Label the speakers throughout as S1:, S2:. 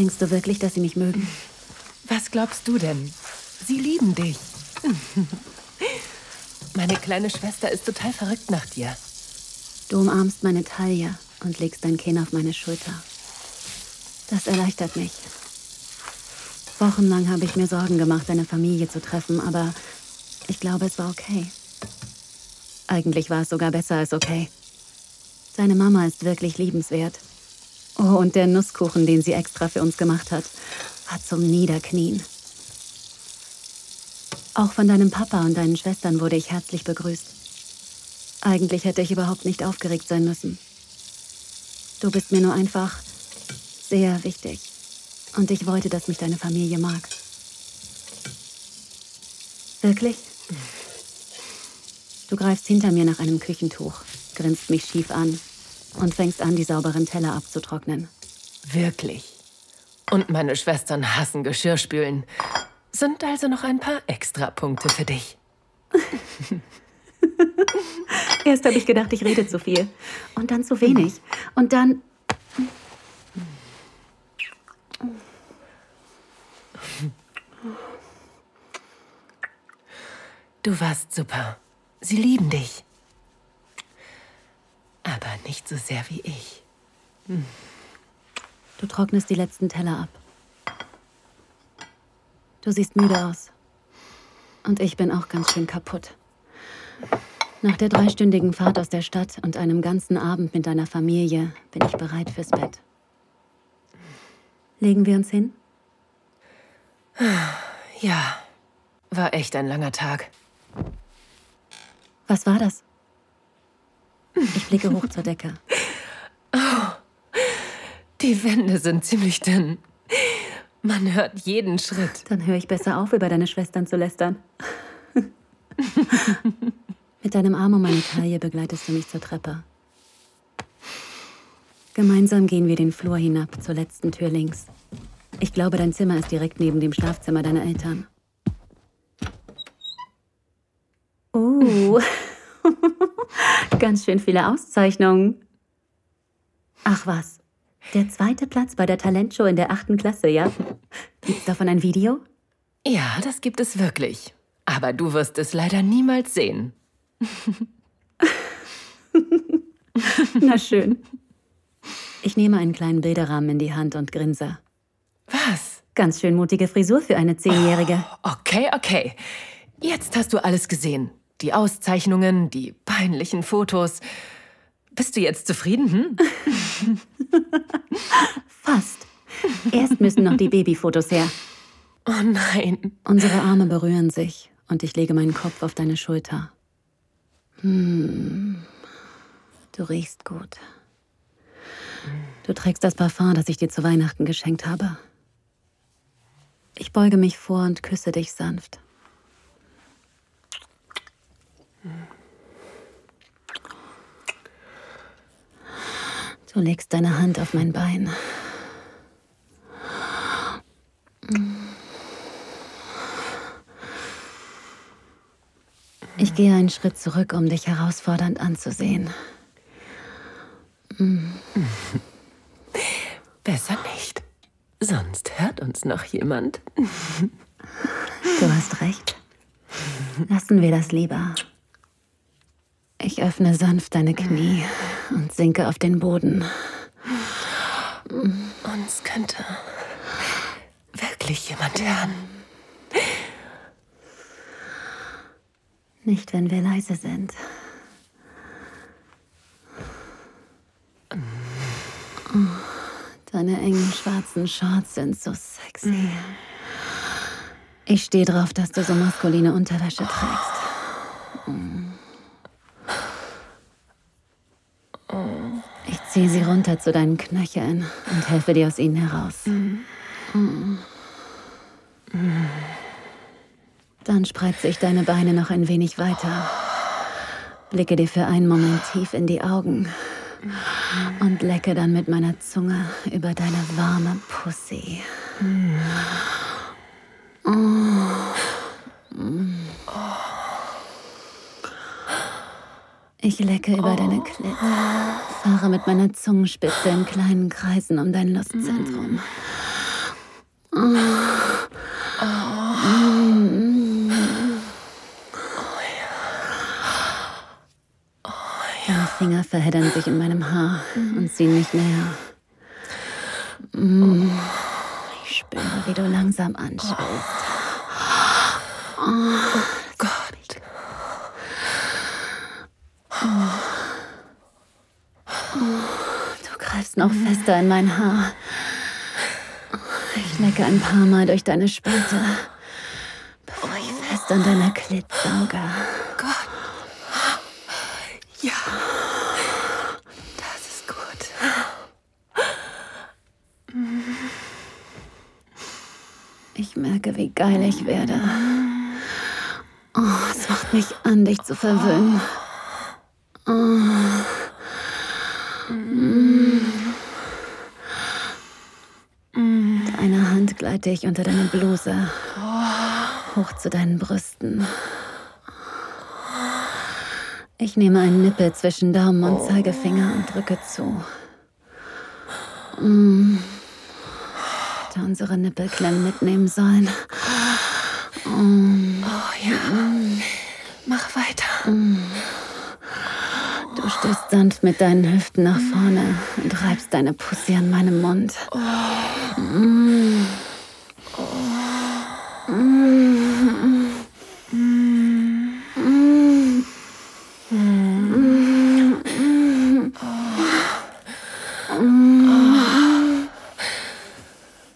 S1: Denkst du wirklich, dass sie mich mögen?
S2: Was glaubst du denn? Sie lieben dich. Meine kleine Schwester ist total verrückt nach dir.
S1: Du umarmst meine Taille und legst dein Kinn auf meine Schulter. Das erleichtert mich. Wochenlang habe ich mir Sorgen gemacht, deine Familie zu treffen, aber ich glaube, es war okay. Eigentlich war es sogar besser als okay. Deine Mama ist wirklich liebenswert. Oh, und der Nusskuchen, den sie extra für uns gemacht hat, war zum Niederknien. Auch von deinem Papa und deinen Schwestern wurde ich herzlich begrüßt. Eigentlich hätte ich überhaupt nicht aufgeregt sein müssen. Du bist mir nur einfach sehr wichtig. Und ich wollte, dass mich deine Familie mag. Wirklich? Du greifst hinter mir nach einem Küchentuch, grinst mich schief an und fängst an, die sauberen Teller abzutrocknen.
S2: Wirklich. Und meine Schwestern hassen Geschirrspülen. Sind also noch ein paar Extrapunkte für dich.
S1: Erst habe ich gedacht, ich rede zu viel. Und dann zu wenig. Und dann.
S2: Du warst super. Sie lieben dich. Nicht so sehr wie ich.
S1: Du trocknest die letzten Teller ab. Du siehst müde aus. Und ich bin auch ganz schön kaputt. Nach der dreistündigen Fahrt aus der Stadt und einem ganzen Abend mit deiner Familie bin ich bereit fürs Bett. Legen wir uns hin?
S2: Ja, war echt ein langer Tag.
S1: Was war das? Ich blicke hoch zur Decke.
S2: Die Wände sind ziemlich dünn. Man hört jeden Schritt.
S1: Dann höre ich besser auf, über deine Schwestern zu lästern. Mit deinem Arm um meine Taille begleitest du mich zur Treppe. Gemeinsam gehen wir den Flur hinab zur letzten Tür links. Ich glaube, dein Zimmer ist direkt neben dem Schlafzimmer deiner Eltern. Uh, ganz schön viele Auszeichnungen. Ach was, der zweite Platz bei der Talentshow in der achten Klasse, ja? Gibt's davon ein Video?
S2: Ja, das gibt es wirklich. Aber du wirst es leider niemals sehen.
S1: Na schön. Ich nehme einen kleinen Bilderrahmen in die Hand und grinse.
S2: Was?
S1: Ganz schön mutige Frisur für eine Zehnjährige.
S2: Oh, okay, okay. Jetzt hast du alles gesehen. Die Auszeichnungen, die peinlichen Fotos. Bist du jetzt zufrieden? Hm?
S1: Fast. Erst müssen noch die Babyfotos her.
S2: Oh nein.
S1: Unsere Arme berühren sich und ich lege meinen Kopf auf deine Schulter. Hm. Du riechst gut. Du trägst das Parfum, das ich dir zu Weihnachten geschenkt habe. Ich beuge mich vor und küsse dich sanft. Du legst deine Hand auf mein Bein. Ich gehe einen Schritt zurück, um dich herausfordernd anzusehen.
S2: Besser nicht. Sonst hört uns noch jemand.
S1: Du hast recht. Lassen wir das lieber. Ich öffne sanft deine Knie und sinke auf den Boden.
S2: Uns könnte wirklich jemand hören.
S1: Nicht, wenn wir leise sind. Deine engen schwarzen Shorts sind so sexy. Ich stehe drauf, dass du so maskuline Unterwäsche trägst. Ziehe sie runter zu deinen Knöcheln und helfe dir aus ihnen heraus. Dann spreize ich deine Beine noch ein wenig weiter. Blicke dir für einen Moment tief in die Augen und lecke dann mit meiner Zunge über deine warme Pussy. Ich lecke über oh. deine Klit, fahre mit meiner Zungenspitze in kleinen Kreisen um dein Lustzentrum. Deine Finger verheddern sich in meinem Haar und ziehen mich näher. Ich spüre, wie du langsam anschaust. Noch fester in mein Haar. Ich lecke ein paar Mal durch deine Spalte, bevor ich fest an deiner Klit sauge.
S2: Gott. Ja. Das ist gut.
S1: Ich merke, wie geil ich werde. Oh, es macht mich an, dich zu verwöhnen. Deine Hand gleite ich unter deine Bluse. Hoch zu deinen Brüsten. Ich nehme einen Nippel zwischen Daumen und Zeigefinger und drücke zu. Mm. Hätte unsere Nippelklemmen mitnehmen sollen.
S2: Oh ja. Mach weiter.
S1: Du sanft mit deinen Hüften nach vorne und reibst deine Pussy an meinem Mund. Mm.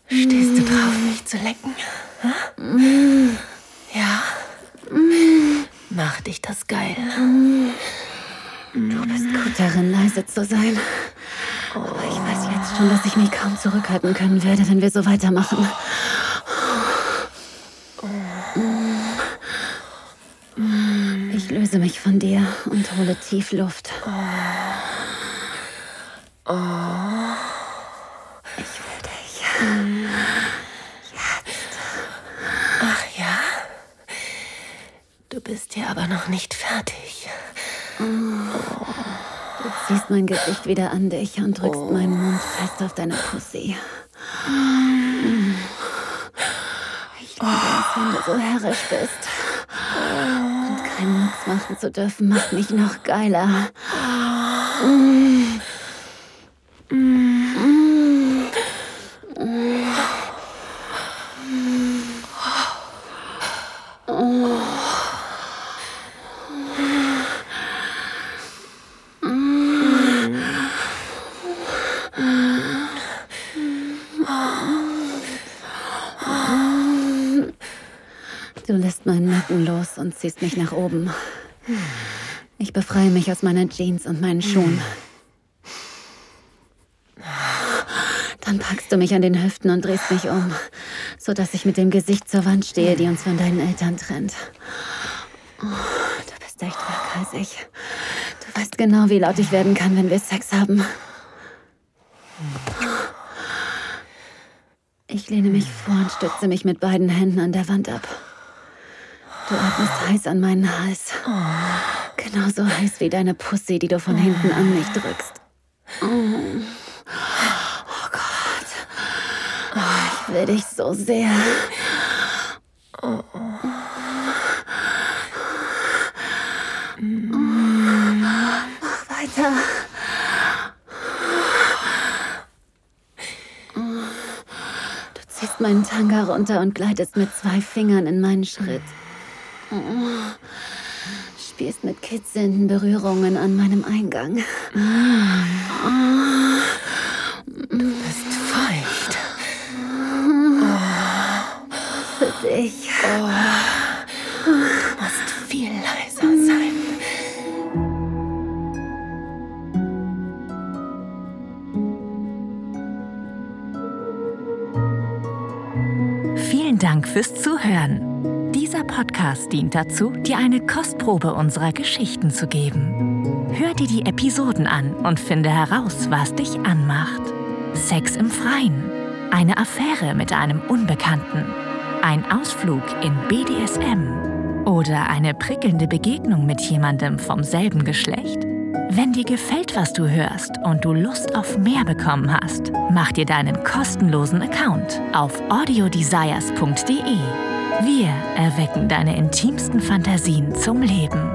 S2: Stehst du drauf, mich zu lecken? Hä? Ja. Macht dich das geil.
S1: Du bist gut darin, leise zu sein. Aber ich weiß jetzt mich kaum zurückhalten können werde, wenn wir so weitermachen. Ich löse mich von dir und hole tief Luft. Ich will dich.
S2: Ach ja? Du bist ja aber noch nicht fertig.
S1: Du ziehst mein Gesicht wieder an dich und drückst meinen Mund fest auf deine Pussy. Ich liebe es, wenn du so herrisch bist. Und keinen Mucks machen zu dürfen, macht mich noch geiler. Du lässt meinen Nacken los und ziehst mich nach oben. Ich befreie mich aus meiner Jeans und meinen Schuhen. Dann packst du mich an den Hüften und drehst mich um, sodass ich mit dem Gesicht zur Wand stehe, die uns von deinen Eltern trennt. Oh, du bist echt waghalsig. Du weißt genau, wie laut ich werden kann, wenn wir Sex haben. Ich lehne mich vor und stütze mich mit beiden Händen an der Wand ab. Du atmest heiß an meinen Hals. Genauso heiß wie deine Pussy, die du von hinten an mich drückst. Oh, Gott. Ich will dich so sehr. Mach weiter. Du ziehst meinen Tanga runter und gleitest mit zwei Fingern in meinen Schritt. Spielst mit kitzelnden Berührungen an meinem Eingang.
S2: Du bist feucht.
S1: Für dich.
S2: Du musst viel leiser sein.
S3: Vielen Dank fürs Zuhören. Podcast dient dazu, dir eine Kostprobe unserer Geschichten zu geben. Hör dir die Episoden an und finde heraus, was dich anmacht. Sex im Freien, eine Affäre mit einem Unbekannten, ein Ausflug in BDSM oder eine prickelnde Begegnung mit jemandem vom selben Geschlecht. Wenn dir gefällt, was du hörst und du Lust auf mehr bekommen hast, mach dir deinen kostenlosen Account auf audiodesires.de. Wir erwecken deine intimsten Fantasien zum Leben.